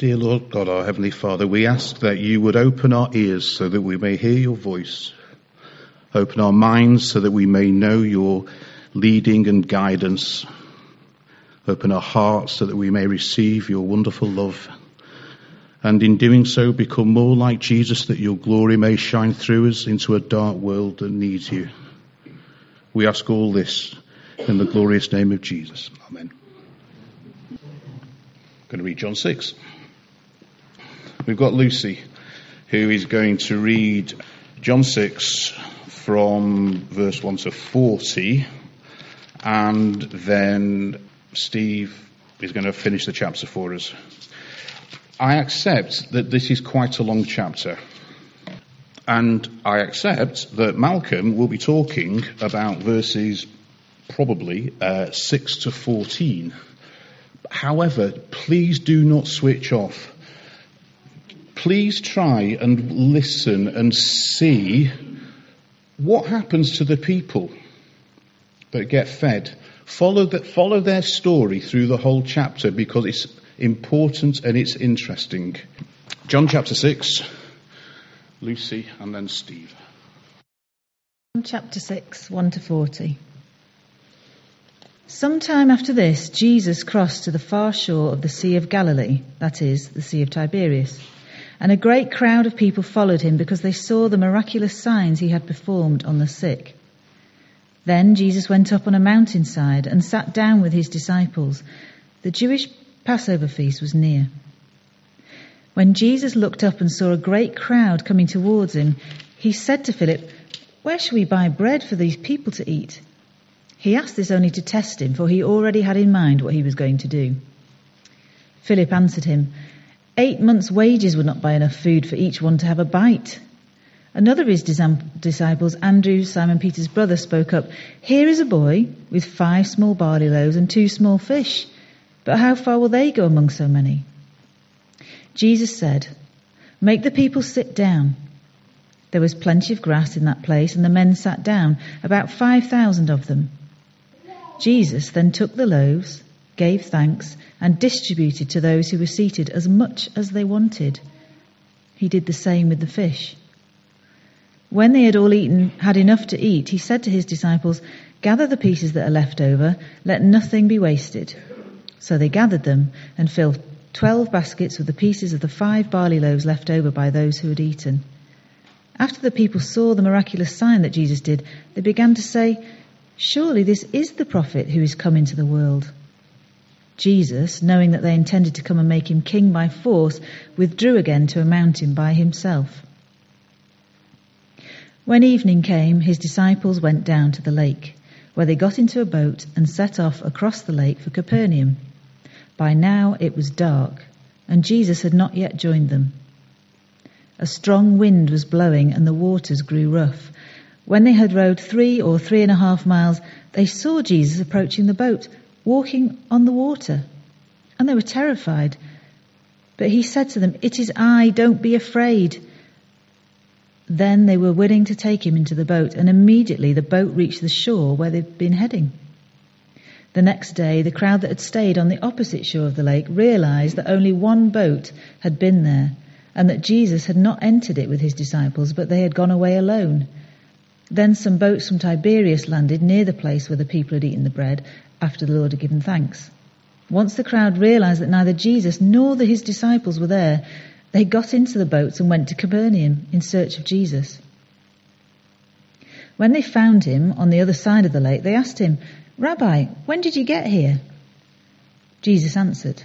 Dear Lord God, our Heavenly Father, we ask that you would open our ears so that we may hear your voice. Open our minds so that we may know your leading and guidance. Open our hearts so that we may receive your wonderful love. And in doing so, become more like Jesus that your glory may shine through us into a dark world that needs you. We ask all this in the glorious name of Jesus. Amen. Going to read John 6. We've got Lucy, who is going to read John 6 from verse 1 to 40, and then Steve is going to finish the chapter for us. I accept that this is quite a long chapter. And I accept that Malcolm will be talking about verses probably uh, 6 to 14. However, please do not switch off. Please try and listen and see what happens to the people that get fed. Follow, the, follow their story through the whole chapter because it's important and it's interesting. John chapter 6, Lucy, and then Steve. John chapter 6, 1 to 40. Some time after this, Jesus crossed to the far shore of the Sea of Galilee, that is, the Sea of Tiberias. And a great crowd of people followed him because they saw the miraculous signs he had performed on the sick. Then Jesus went up on a mountainside and sat down with his disciples. The Jewish Passover feast was near. When Jesus looked up and saw a great crowd coming towards him, he said to Philip, Where shall we buy bread for these people to eat? He asked this only to test him, for he already had in mind what he was going to do. Philip answered him, Eight months' wages would not buy enough food for each one to have a bite. Another of his disciples, Andrew, Simon Peter's brother, spoke up, Here is a boy with five small barley loaves and two small fish. But how far will they go among so many? Jesus said, Make the people sit down. There was plenty of grass in that place, and the men sat down, about 5,000 of them. Jesus then took the loaves, gave thanks, and distributed to those who were seated as much as they wanted. He did the same with the fish. When they had all eaten, had enough to eat, he said to his disciples, Gather the pieces that are left over, let nothing be wasted. So they gathered them and filled twelve baskets with the pieces of the five barley loaves left over by those who had eaten. After the people saw the miraculous sign that Jesus did, they began to say, Surely this is the prophet who is come into the world. Jesus, knowing that they intended to come and make him king by force, withdrew again to a mountain by himself. When evening came, his disciples went down to the lake, where they got into a boat and set off across the lake for Capernaum. By now it was dark, and Jesus had not yet joined them. A strong wind was blowing, and the waters grew rough. When they had rowed three or three and a half miles, they saw Jesus approaching the boat, walking on the water, and they were terrified. But he said to them, It is I, don't be afraid. Then they were willing to take him into the boat, and immediately the boat reached the shore where they'd been heading. The next day, the crowd that had stayed on the opposite shore of the lake realized that only one boat had been there and that Jesus had not entered it with his disciples, but they had gone away alone. Then some boats from Tiberias landed near the place where the people had eaten the bread after the Lord had given thanks. Once the crowd realized that neither Jesus nor the, his disciples were there, they got into the boats and went to Capernaum in search of Jesus. When they found him on the other side of the lake, they asked him, Rabbi, when did you get here? Jesus answered,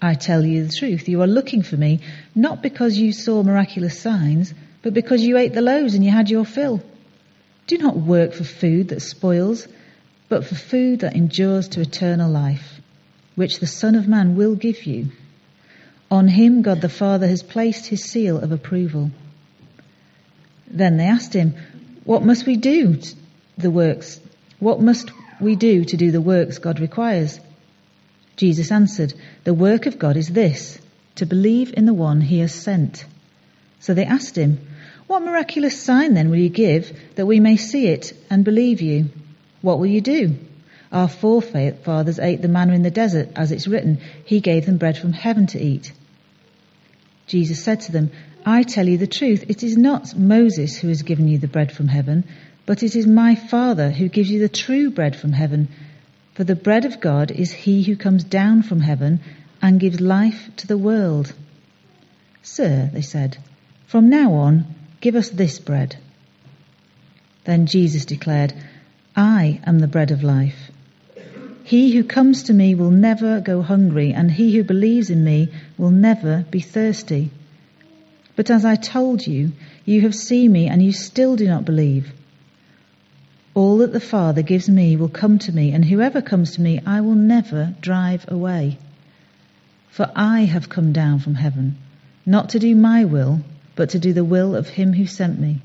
I tell you the truth. You are looking for me not because you saw miraculous signs, but because you ate the loaves and you had your fill. Do not work for food that spoils, but for food that endures to eternal life, which the Son of Man will give you. On him God the Father has placed his seal of approval. Then they asked him, What must we do? The works. What must we do to do the works God requires? Jesus answered, The work of God is this, to believe in the one he has sent. So they asked him, What miraculous sign then will you give that we may see it and believe you? What will you do? Our forefathers ate the manna in the desert, as it's written, He gave them bread from heaven to eat. Jesus said to them, I tell you the truth, it is not Moses who has given you the bread from heaven, but it is my Father who gives you the true bread from heaven. For the bread of God is he who comes down from heaven and gives life to the world. Sir, they said, from now on, give us this bread. Then Jesus declared, I am the bread of life. He who comes to me will never go hungry, and he who believes in me will never be thirsty. But as I told you, you have seen me, and you still do not believe. All that the Father gives me will come to me, and whoever comes to me I will never drive away. For I have come down from heaven, not to do my will, but to do the will of him who sent me.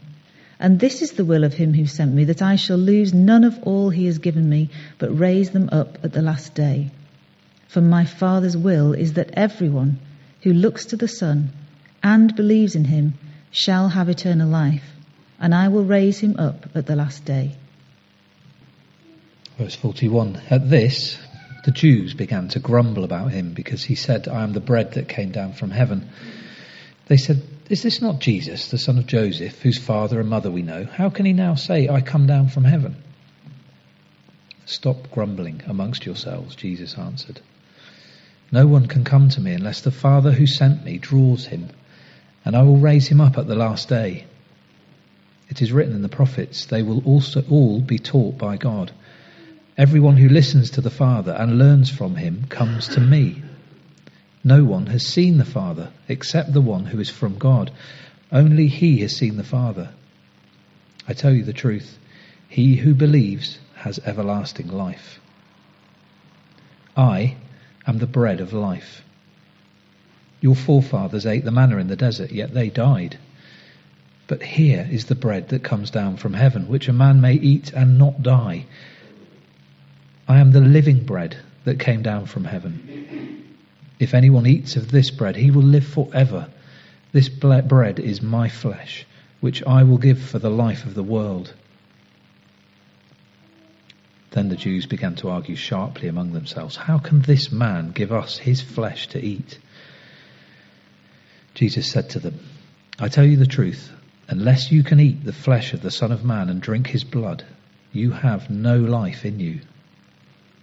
And this is the will of him who sent me, that I shall lose none of all he has given me, but raise them up at the last day. For my Father's will is that everyone who looks to the Son and believes in him shall have eternal life, and I will raise him up at the last day. Verse 41 At this, the Jews began to grumble about him because he said, I am the bread that came down from heaven. They said, Is this not Jesus, the son of Joseph, whose father and mother we know? How can he now say, I come down from heaven? Stop grumbling amongst yourselves, Jesus answered. No one can come to me unless the Father who sent me draws him, and I will raise him up at the last day. It is written in the prophets, they will also all be taught by God. Everyone who listens to the Father and learns from him comes to me. No one has seen the Father except the one who is from God. Only he has seen the Father. I tell you the truth. He who believes has everlasting life. I am the bread of life. Your forefathers ate the manna in the desert, yet they died. But here is the bread that comes down from heaven, which a man may eat and not die. I am the living bread that came down from heaven. If anyone eats of this bread, he will live forever. This bread is my flesh, which I will give for the life of the world. Then the Jews began to argue sharply among themselves How can this man give us his flesh to eat? Jesus said to them, I tell you the truth, unless you can eat the flesh of the Son of Man and drink his blood, you have no life in you.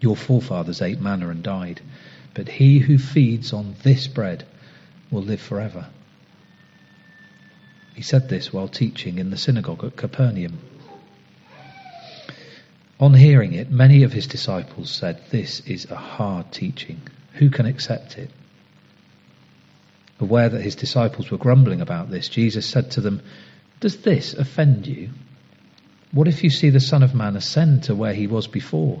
Your forefathers ate manna and died, but he who feeds on this bread will live forever. He said this while teaching in the synagogue at Capernaum. On hearing it, many of his disciples said, This is a hard teaching. Who can accept it? Aware that his disciples were grumbling about this, Jesus said to them, Does this offend you? What if you see the Son of Man ascend to where he was before?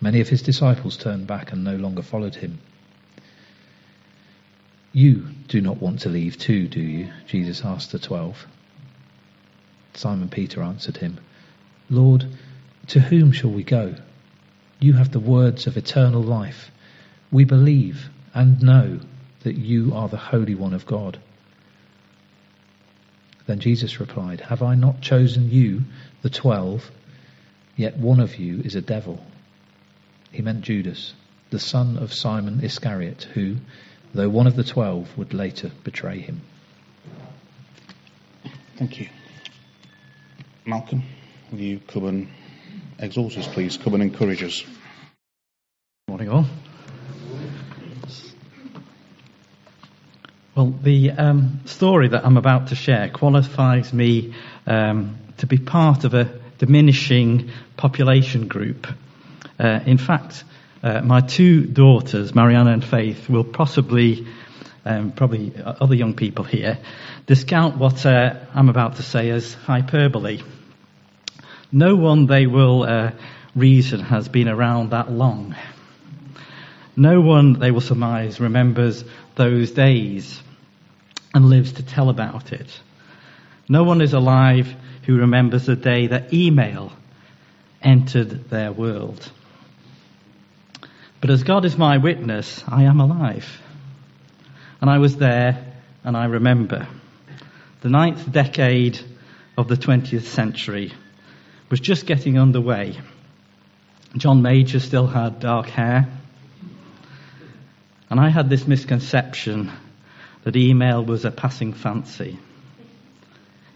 Many of his disciples turned back and no longer followed him. You do not want to leave too, do you? Jesus asked the twelve. Simon Peter answered him, Lord, to whom shall we go? You have the words of eternal life. We believe and know that you are the Holy One of God. Then Jesus replied, Have I not chosen you, the twelve? Yet one of you is a devil. He meant Judas, the son of Simon Iscariot, who, though one of the twelve, would later betray him. Thank you. Malcolm, will you come and exhort us, please? Come and encourage us. Morning, all. Well, the um, story that I'm about to share qualifies me um, to be part of a diminishing population group. Uh, in fact, uh, my two daughters, Mariana and Faith, will possibly, um, probably other young people here, discount what uh, I'm about to say as hyperbole. No one they will uh, reason has been around that long. No one, they will surmise, remembers those days and lives to tell about it. No one is alive who remembers the day that email entered their world. But as God is my witness, I am alive. And I was there and I remember. The ninth decade of the 20th century was just getting underway. John Major still had dark hair. And I had this misconception that email was a passing fancy.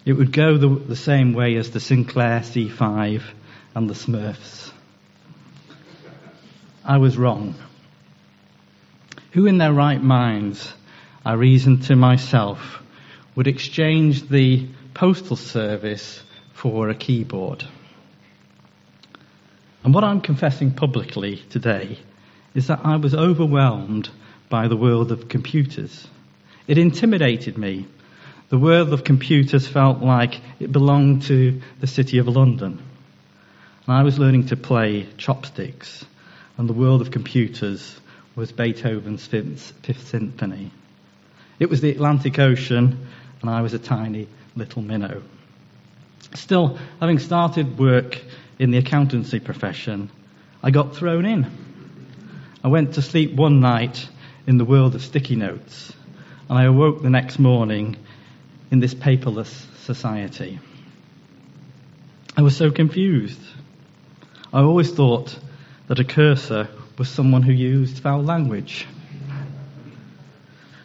It would go the, the same way as the Sinclair C5 and the Smurfs. I was wrong. Who in their right minds, I reasoned to myself, would exchange the postal service for a keyboard? And what I'm confessing publicly today is that I was overwhelmed by the world of computers. It intimidated me. The world of computers felt like it belonged to the city of London. And I was learning to play chopsticks, and the world of computers was Beethoven's Fifth Symphony. It was the Atlantic Ocean, and I was a tiny little minnow. Still, having started work in the accountancy profession, I got thrown in. I went to sleep one night in the world of sticky notes, and I awoke the next morning in this paperless society. I was so confused. I always thought that a cursor was someone who used foul language.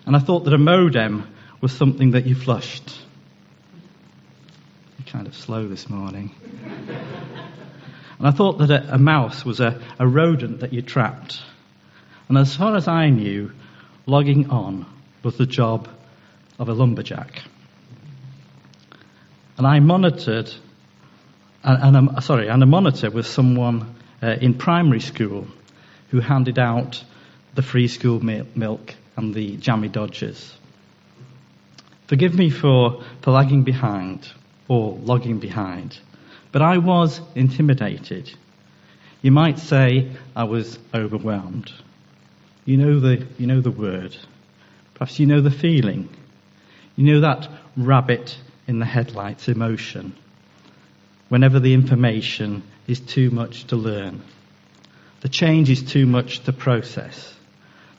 And I thought that a modem was something that you flushed. You're kind of slow this morning. and I thought that a, a mouse was a, a rodent that you trapped. And as far as I knew, logging on was the job of a lumberjack. And I monitored, and, and a, sorry, and a monitor was someone uh, in primary school who handed out the free school milk and the Jammie Dodgers. Forgive me for, for lagging behind or logging behind, but I was intimidated. You might say I was overwhelmed. You know the, you know the word. Perhaps you know the feeling. You know that rabbit in the headlights emotion whenever the information is too much to learn. The change is too much to process.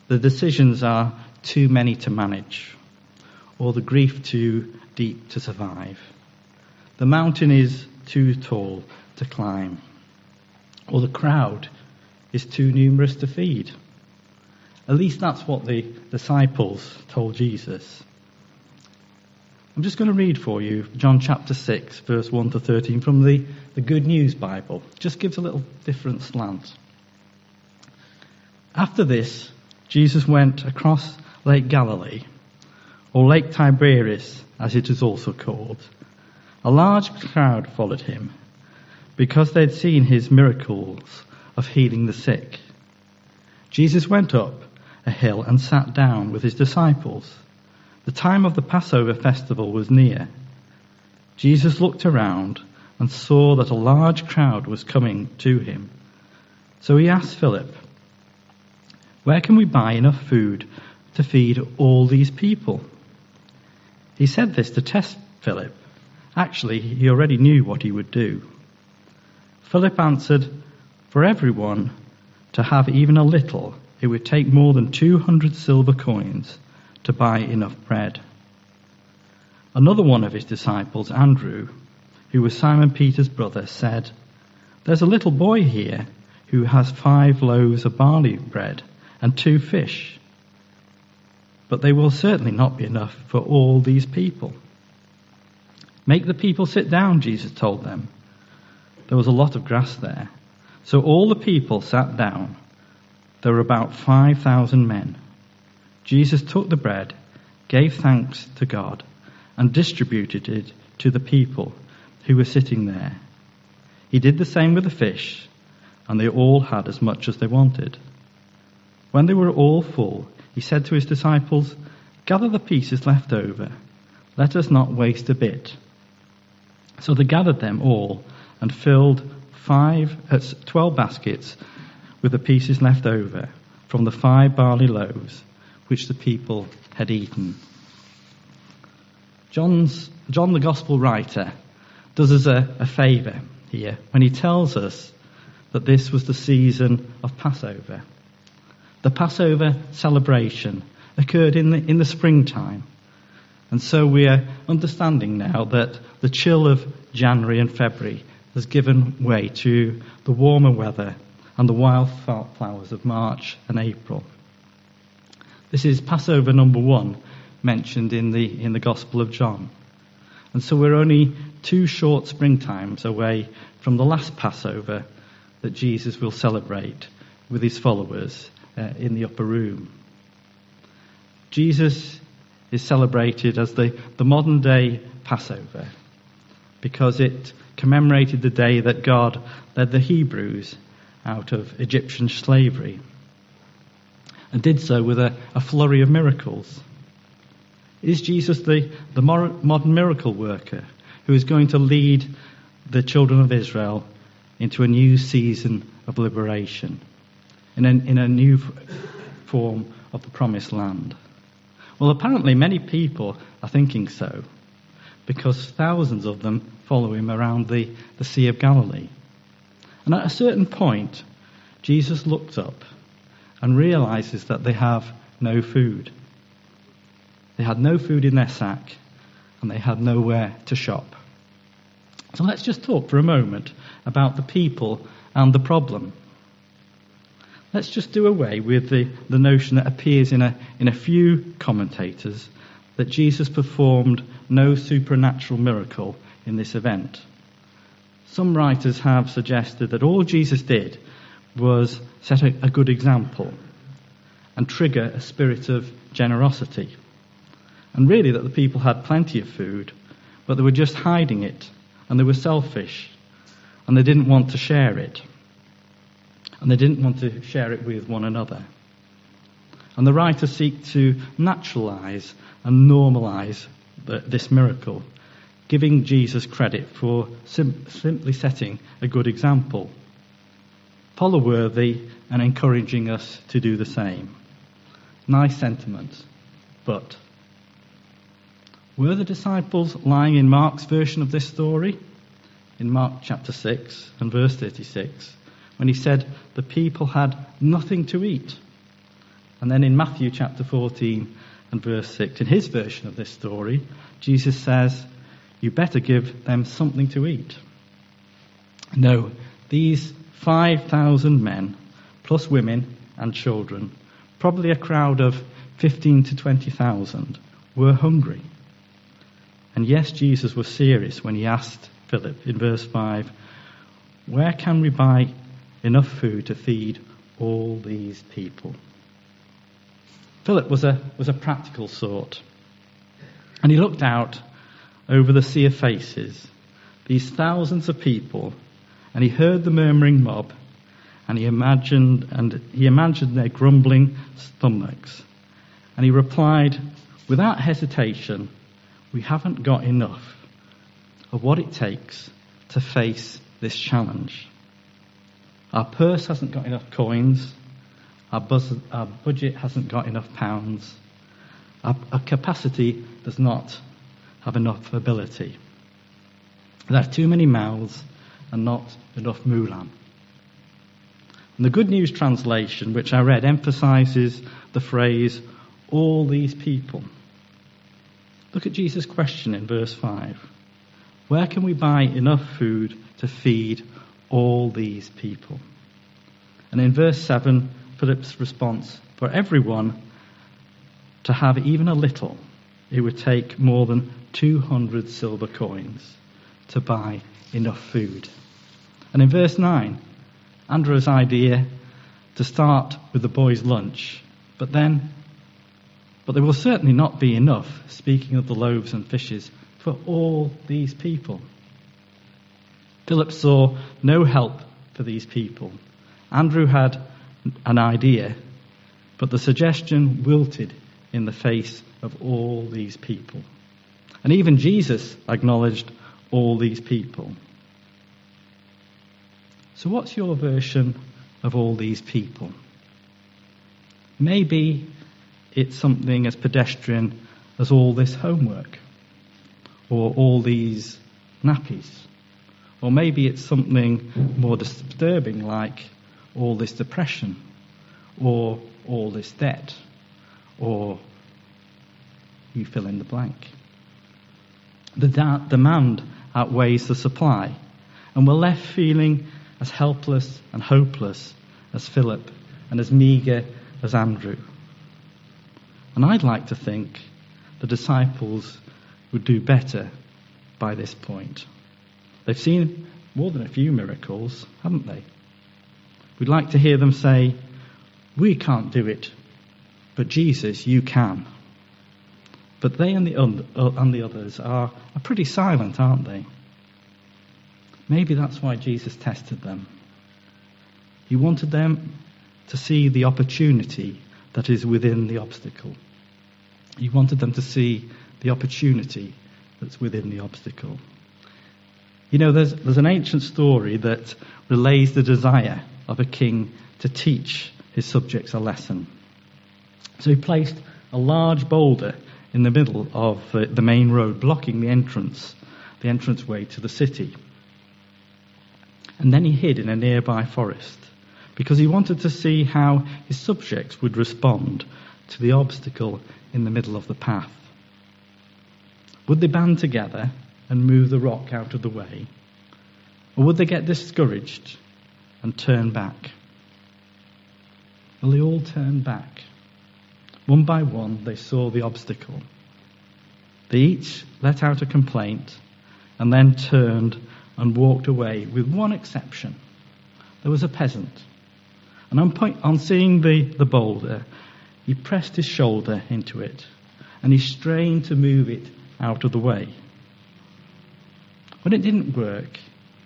The decisions are too many to manage, or the grief too deep to survive. The mountain is too tall to climb, or the crowd is too numerous to feed. At least that's what the disciples told Jesus. I'm just going to read for you John chapter 6, verse 1 to 13 from the, the Good News Bible. Just gives a little different slant. After this, Jesus went across Lake Galilee, or Lake Tiberias, as it is also called. A large crowd followed him because they'd seen his miracles of healing the sick. Jesus went up a hill and sat down with his disciples. The time of the Passover festival was near. Jesus looked around and saw that a large crowd was coming to him. So he asked Philip, Where can we buy enough food to feed all these people? He said this to test Philip. Actually, he already knew what he would do. Philip answered, For everyone to have even a little, it would take more than 200 silver coins to buy enough bread. Another one of his disciples, Andrew, who was Simon Peter's brother, said, There's a little boy here who has five loaves of barley bread and two fish. But they will certainly not be enough for all these people. Make the people sit down, Jesus told them. There was a lot of grass there. So all the people sat down. There were about 5,000 men. Jesus took the bread, gave thanks to God, and distributed it to the people who were sitting there. He did the same with the fish, and they all had as much as they wanted. When they were all full, he said to his disciples, Gather the pieces left over. Let us not waste a bit. So they gathered them all and filled five, uh, twelve baskets with the pieces left over from the five barley loaves which the people had eaten. John's, John, the Gospel writer, does us a, a favour here when he tells us that this was the season of Passover. The Passover celebration occurred in the, in the springtime. And so we are understanding now that the chill of January and February has given way to the warmer weather and the wildflowers of March and April. This is Passover number one mentioned in the, in the Gospel of John. And so we're only two short springtimes away from the last Passover that Jesus will celebrate with his followers uh, in the upper room. Jesus is celebrated as the, the modern day Passover because it commemorated the day that God led the Hebrews out of Egyptian slavery and did so with a, a flurry of miracles. Is Jesus the, the modern miracle worker who is going to lead the children of Israel into a new season of liberation, in a, in a new form of the promised land? Well, apparently, many people are thinking so because thousands of them follow him around the, the Sea of Galilee. And at a certain point, Jesus looked up and realizes that they have no food. They had no food in their sack and they had nowhere to shop. So let's just talk for a moment about the people and the problem. Let's just do away with the, the notion that appears in a, in a few commentators that Jesus performed no supernatural miracle in this event. Some writers have suggested that all Jesus did was set a, a good example and trigger a spirit of generosity. And really, that the people had plenty of food, but they were just hiding it, and they were selfish, and they didn't want to share it. And they didn't want to share it with one another. And the writers seek to naturalize and normalize the, this miracle, giving Jesus credit for sim- simply setting a good example, follow-worthy and encouraging us to do the same. Nice sentiment, but were the disciples lying in Mark's version of this story? In Mark chapter 6 and verse 36, when he said the people had nothing to eat. And then in Matthew chapter 14 and verse 6, in his version of this story, Jesus says, You better give them something to eat. No, these 5,000 men, plus women and children, probably a crowd of 15 to 20,000, were hungry. And yes, Jesus was serious when he asked Philip in verse 5, Where can we buy enough food to feed all these people? Philip was a, was a practical sort. And he looked out over the sea of faces, these thousands of people, and he heard the murmuring mob, and he imagined and he imagined their grumbling stomachs. And he replied without hesitation, We haven't got enough of what it takes to face this challenge. Our purse hasn't got enough coins. Our, buzz, our budget hasn't got enough pounds. Our, our capacity does not have enough ability. There are too many mouths and not enough moulam. And the Good News translation, which I read, emphasizes the phrase, all these people. Look at Jesus' question in verse 5. Where can we buy enough food to feed all these people? And in verse 7, Philip's response for everyone to have even a little, it would take more than 200 silver coins to buy enough food. And in verse 9, Andrew's idea to start with the boys' lunch, but then But there will certainly not be enough, speaking of the loaves and fishes, for all these people. Philip saw no help for these people. Andrew had an idea, but the suggestion wilted in the face of all these people. And even Jesus acknowledged all these people. So, what's your version of all these people? Maybe it's something as pedestrian as all this homework, or all these nappies, or maybe it's something more disturbing like all this depression, or all this debt, or you fill in the blank. The da- demand outweighs the supply, and we're left feeling as helpless and hopeless as Philip and as meagre as Andrew. And I'd like to think the disciples would do better by this point. They've seen more than a few miracles, haven't they? We'd like to hear them say, We can't do it, but Jesus, you can. But they and the, uh, and the others are, are pretty silent, aren't they? Maybe that's why Jesus tested them. He wanted them to see the opportunity that is within the obstacle. He wanted them to see the opportunity that's within the obstacle. You know, there's, there's an ancient story that relays the desire of a king to teach his subjects a lesson. So he placed a large boulder in the middle of the, the main road, blocking the entrance, the entranceway to the city. And then he hid in a nearby forest because he wanted to see how his subjects would respond to the obstacle in the middle of the path. Would they band together and move the rock out of the way? Or would they get discouraged and turn back? Well, they all turned back. One by one, they saw the obstacle. They each let out a complaint and then turned and walked away, with one exception. There was a peasant. And on, point, on seeing the, the boulder, he pressed his shoulder into it and he strained to move it out of the way. When it didn't work,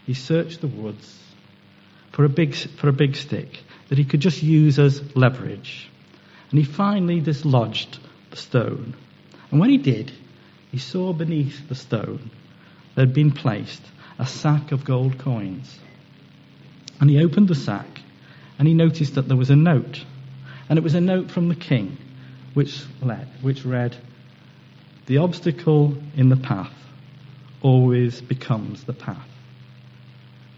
he searched the woods for a big, for a big stick that he could just use as leverage. And he finally dislodged the stone. And when he did, he saw beneath the stone that had been placed a sack of gold coins. And he opened the sack and he noticed that there was a note. And it was a note from the king which, led, which read, The obstacle in the path always becomes the path.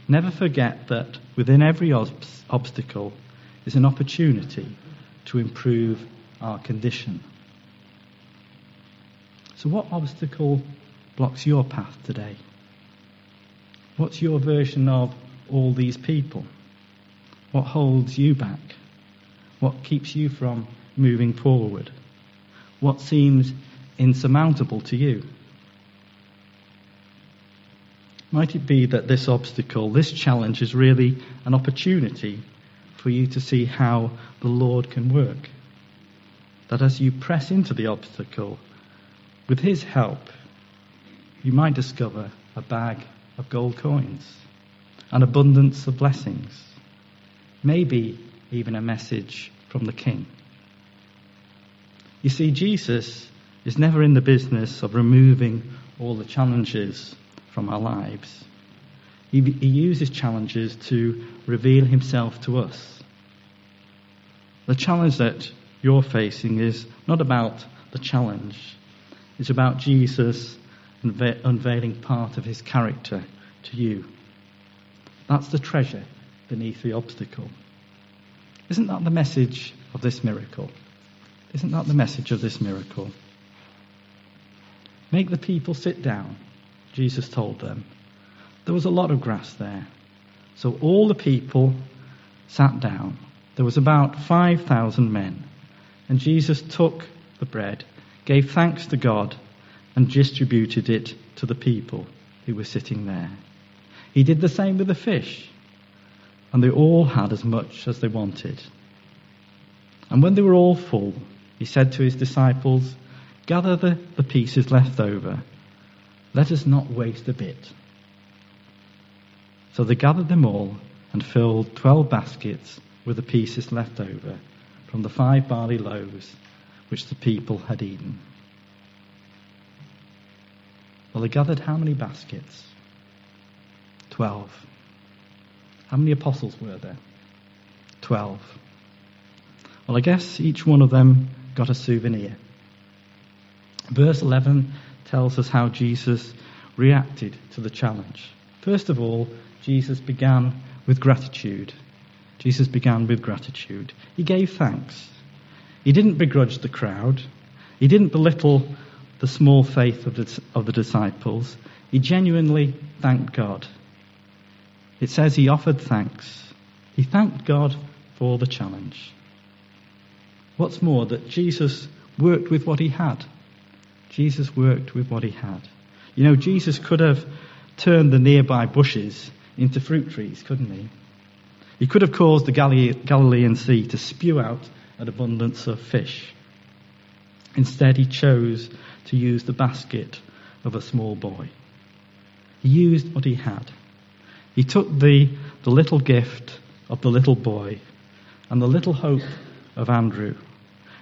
Never forget that within every ob- obstacle is an opportunity to improve our condition. So, what obstacle blocks your path today? What's your version of all these people? What holds you back? What keeps you from moving forward? What seems insurmountable to you? Might it be that this obstacle, this challenge, is really an opportunity for you to see how the Lord can work? That as you press into the obstacle, with His help, you might discover a bag of gold coins, an abundance of blessings, maybe even a message from the King. You see, Jesus is never in the business of removing all the challenges from our lives. He, he uses challenges to reveal himself to us. The challenge that you're facing is not about the challenge, it's about Jesus unveiling part of his character to you. That's the treasure beneath the obstacle. Isn't that the message of this miracle? Isn't that the message of this miracle? Make the people sit down, Jesus told them. There was a lot of grass there. So all the people sat down. There was about 5,000 men. And Jesus took the bread, gave thanks to God, and distributed it to the people who were sitting there. He did the same with the fish, and they all had as much as they wanted. And when they were all full, he said to his disciples, Gather the, the pieces left over. Let us not waste a bit. So they gathered them all and filled twelve baskets with the pieces left over from the five barley loaves which the people had eaten. Well, they gathered how many baskets? Twelve. How many apostles were there? Twelve. Well, I guess each one of them got a souvenir. Verse 11 tells us how Jesus reacted to the challenge. First of all, Jesus began with gratitude. Jesus began with gratitude. He gave thanks. He didn't begrudge the crowd. He didn't belittle the small faith of the, of the disciples. He genuinely thanked God. It says he offered thanks. He thanked God for the challenge. What's more, that Jesus worked with what he had. Jesus worked with what he had. You know, Jesus could have turned the nearby bushes into fruit trees, couldn't he? He could have caused the Galilean Sea to spew out an abundance of fish. Instead, he chose to use the basket of a small boy. He used what he had. He took the, the little gift of the little boy and the little hope of Andrew,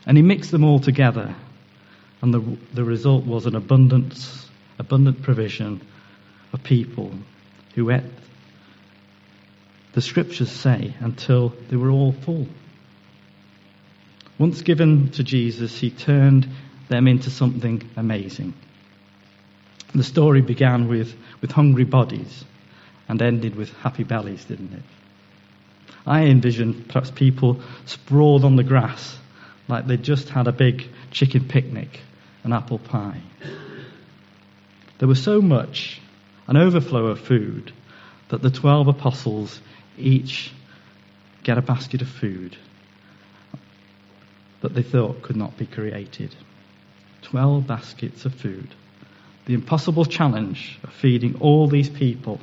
and he mixed them all together, and the, the result was an abundance, abundant provision of people who ate, the scriptures say, until they were all full. Once given to Jesus, he turned them into something amazing. The story began with, with hungry bodies and ended with happy bellies, didn't it? I envision perhaps people sprawled on the grass like they'd just had a big chicken picnic and apple pie. There was so much, an overflow of food, that the twelve apostles each get a basket of food that they thought could not be created. Twelve baskets of food. The impossible challenge of feeding all these people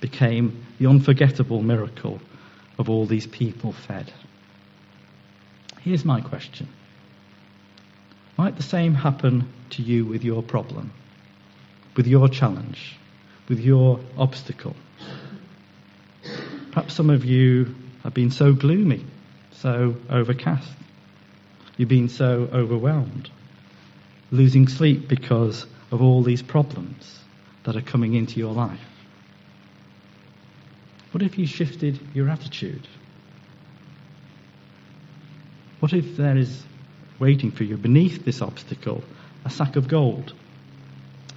became the unforgettable miracle of all these people fed. Here's my question Might the same happen to you with your problem, with your challenge, with your obstacle? Perhaps some of you have been so gloomy, so overcast. You've been so overwhelmed, losing sleep because of all these problems that are coming into your life. What if you shifted your attitude? What if there is waiting for you beneath this obstacle a sack of gold,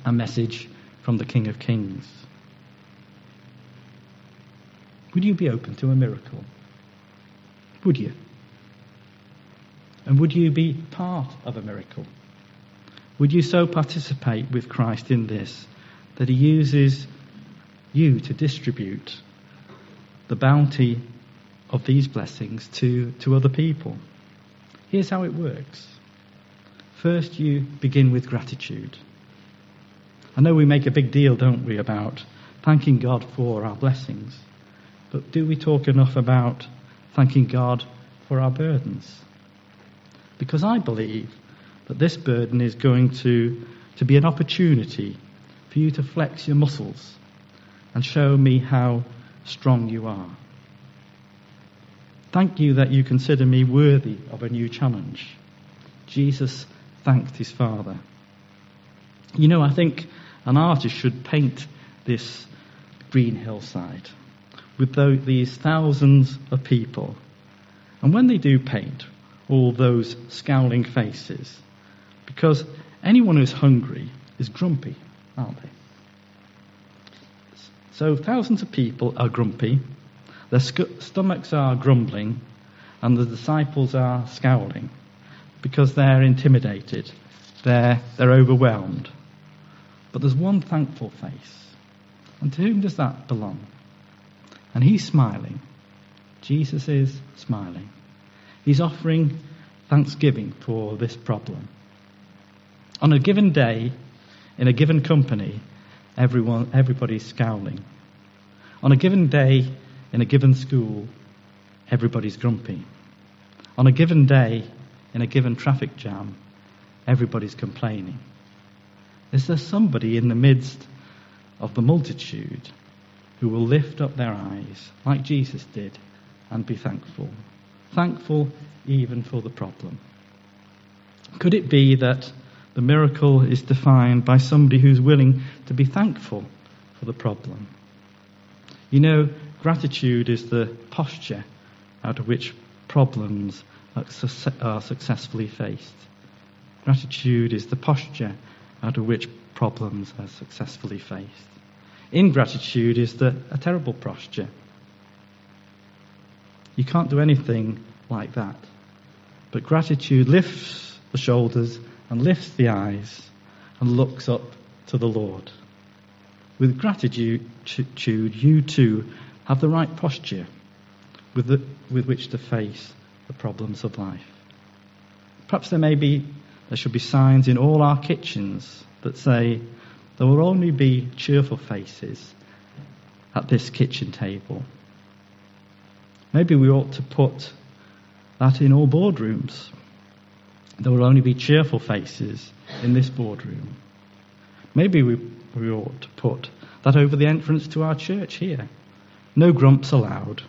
a message from the King of Kings? Would you be open to a miracle? Would you? And would you be part of a miracle? Would you so participate with Christ in this that He uses you to distribute the bounty of these blessings to, to other people. Here's how it works. First, you begin with gratitude. I know we make a big deal, don't we, about thanking God for our blessings. But do we talk enough about thanking God for our burdens? Because I believe that this burden is going to, to be an opportunity for you to flex your muscles and show me how strong you are. Thank you that you consider me worthy of a new challenge. Jesus thanked his Father. You know, I think an artist should paint this green hillside with these thousands of people. And when they do paint all those scowling faces, because anyone who's hungry is grumpy, aren't they? So thousands of people are grumpy, their sc- stomachs are grumbling, and the disciples are scowling because they're intimidated, they're, they're overwhelmed. But there's one thankful face. And to whom does that belong? And he's smiling. Jesus is smiling. He's offering thanksgiving for this problem. On a given day, in a given company, everyone, everybody's scowling. On a given day, in a given school, everybody's grumpy. On a given day, in a given traffic jam, everybody's complaining? Is there somebody in the midst of the multitude who will lift up their eyes, like Jesus did, and be thankful? Thankful even for the problem. Could it be that the miracle is defined by somebody who's willing to be thankful for the problem? You know, gratitude is the posture out of which problems are successfully faced. Gratitude is the posture out of which problems are successfully faced. Ingratitude is the, a terrible posture. You can't do anything like that. But gratitude lifts the shoulders and lifts the eyes and looks up to the Lord. With gratitude, you too have the right posture with, the, with which to face the problems of life. Perhaps there may be, there should be signs in all our kitchens that say, there will only be cheerful faces at this kitchen table. Maybe we ought to put that in all boardrooms. There will only be cheerful faces in this boardroom. Maybe we, we ought to put that over the entrance to our church here. No grumps allowed,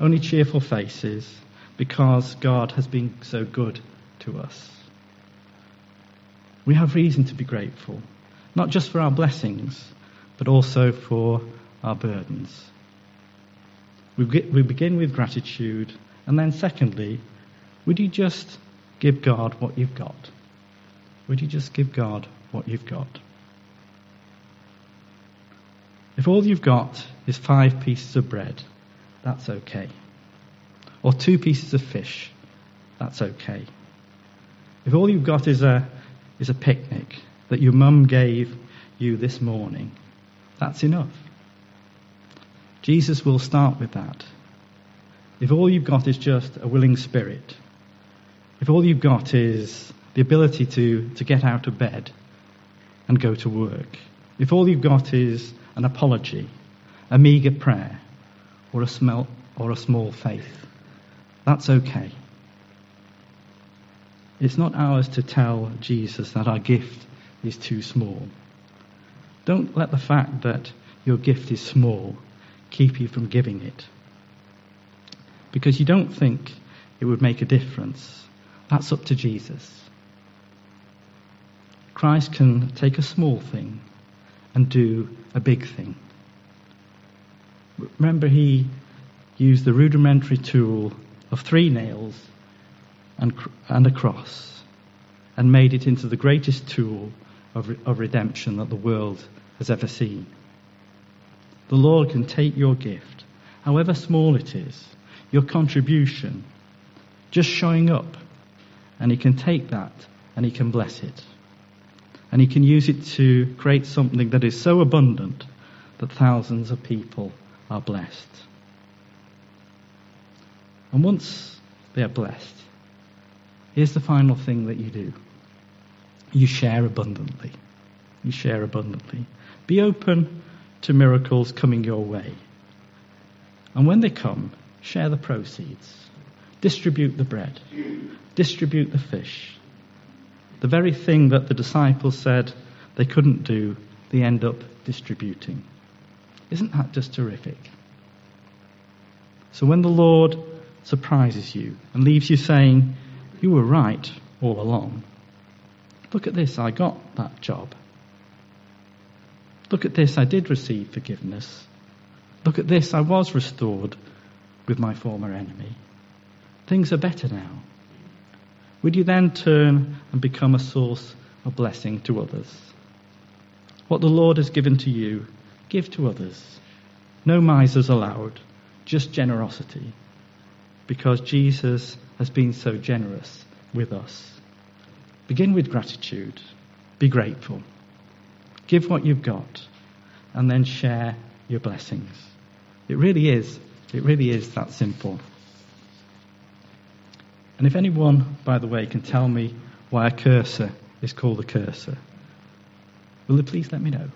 only cheerful faces because God has been so good to us. We have reason to be grateful, not just for our blessings, but also for our burdens. We begin with gratitude, and then, secondly, would you just give God what you've got? Would you just give God what you've got? If all you've got is five pieces of bread, that's okay. Or two pieces of fish, that's okay. If all you've got is a, is a picnic that your mum gave you this morning, that's enough. Jesus will start with that. If all you've got is just a willing spirit, if all you've got is the ability to, to get out of bed and go to work, if all you've got is an apology, a meagre prayer, or a, smell, or a small faith, that's okay. It's not ours to tell Jesus that our gift is too small. Don't let the fact that your gift is small keep you from giving it. Because you don't think it would make a difference. That's up to Jesus. Christ can take a small thing and do a big thing. Remember, he used the rudimentary tool of three nails and, and a cross and made it into the greatest tool of, of redemption that the world has ever seen. The Lord can take your gift, however small it is, your contribution, just showing up, and He can take that and He can bless it. And He can use it to create something that is so abundant that thousands of people are blessed. And once they are blessed, here's the final thing that you do you share abundantly. You share abundantly. Be open to miracles coming your way. And when they come, share the proceeds. Distribute the bread. Distribute the fish. The very thing that the disciples said they couldn't do, they end up distributing. Isn't that just terrific? So when the Lord surprises you and leaves you saying, You were right all along. Look at this, I got that job. Look at this, I did receive forgiveness. Look at this, I was restored with my former enemy. Things are better now. Would you then turn and become a source of blessing to others? What the Lord has given to you, give to others. No misers allowed, just generosity because Jesus has been so generous with us. Begin with gratitude. Be grateful. Give what you've got and then share your blessings. It really is. It really is that simple. And if anyone, by the way, can tell me why a cursor is called a cursor, will you please let me know?